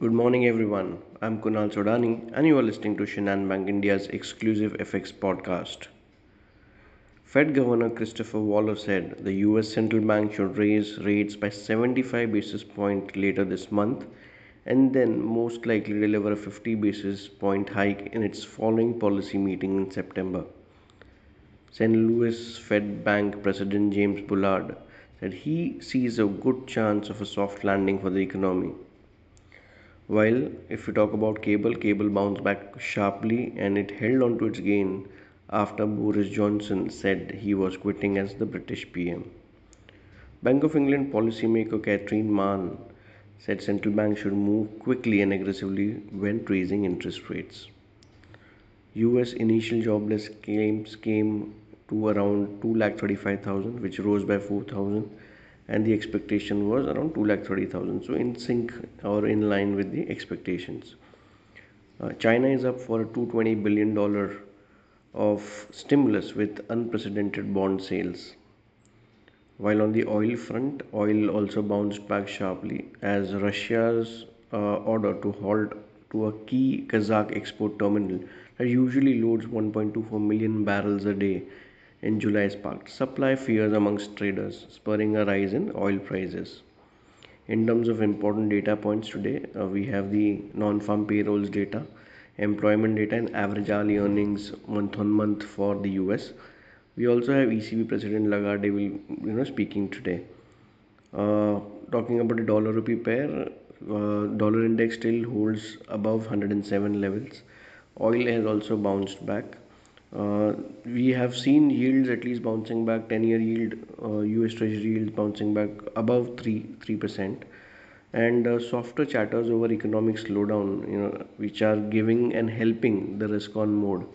Good morning, everyone. I'm Kunal Sodani, and you are listening to Shinhan Bank India's exclusive FX podcast. Fed Governor Christopher Waller said the US central bank should raise rates by 75 basis points later this month and then most likely deliver a 50 basis point hike in its following policy meeting in September. St. Louis Fed Bank President James Bullard said he sees a good chance of a soft landing for the economy. While if we talk about cable, cable bounced back sharply and it held on to its gain after Boris Johnson said he was quitting as the British PM. Bank of England policymaker Catherine Mann said central banks should move quickly and aggressively when raising interest rates. US initial jobless claims came to around 2,35,000 which rose by 4,000 and the expectation was around 2 lakh 30,000 so in sync or in line with the expectations. Uh, China is up for a 220 billion dollar of stimulus with unprecedented bond sales. While on the oil front oil also bounced back sharply as Russia's uh, order to halt to a key Kazakh export terminal that usually loads 1.24 million barrels a day in July sparked supply fears amongst traders, spurring a rise in oil prices. In terms of important data points today, uh, we have the non-farm payrolls data, employment data, and average hourly earnings month on month for the US. We also have ECB President Lagarde will you know speaking today. Uh, talking about the dollar rupee pair, uh, dollar index still holds above 107 levels. Oil has also bounced back. Uh, we have seen yields at least bouncing back 10 year yield uh, US treasury yields bouncing back above 3 3% and uh, softer chatters over economic slowdown you know which are giving and helping the risk on mode.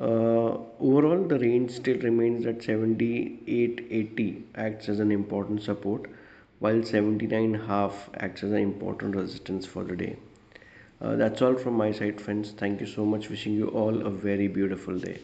Uh, overall the range still remains at 78.80 acts as an important support while 79.5 acts as an important resistance for the day uh, that's all from my side, friends. Thank you so much. Wishing you all a very beautiful day.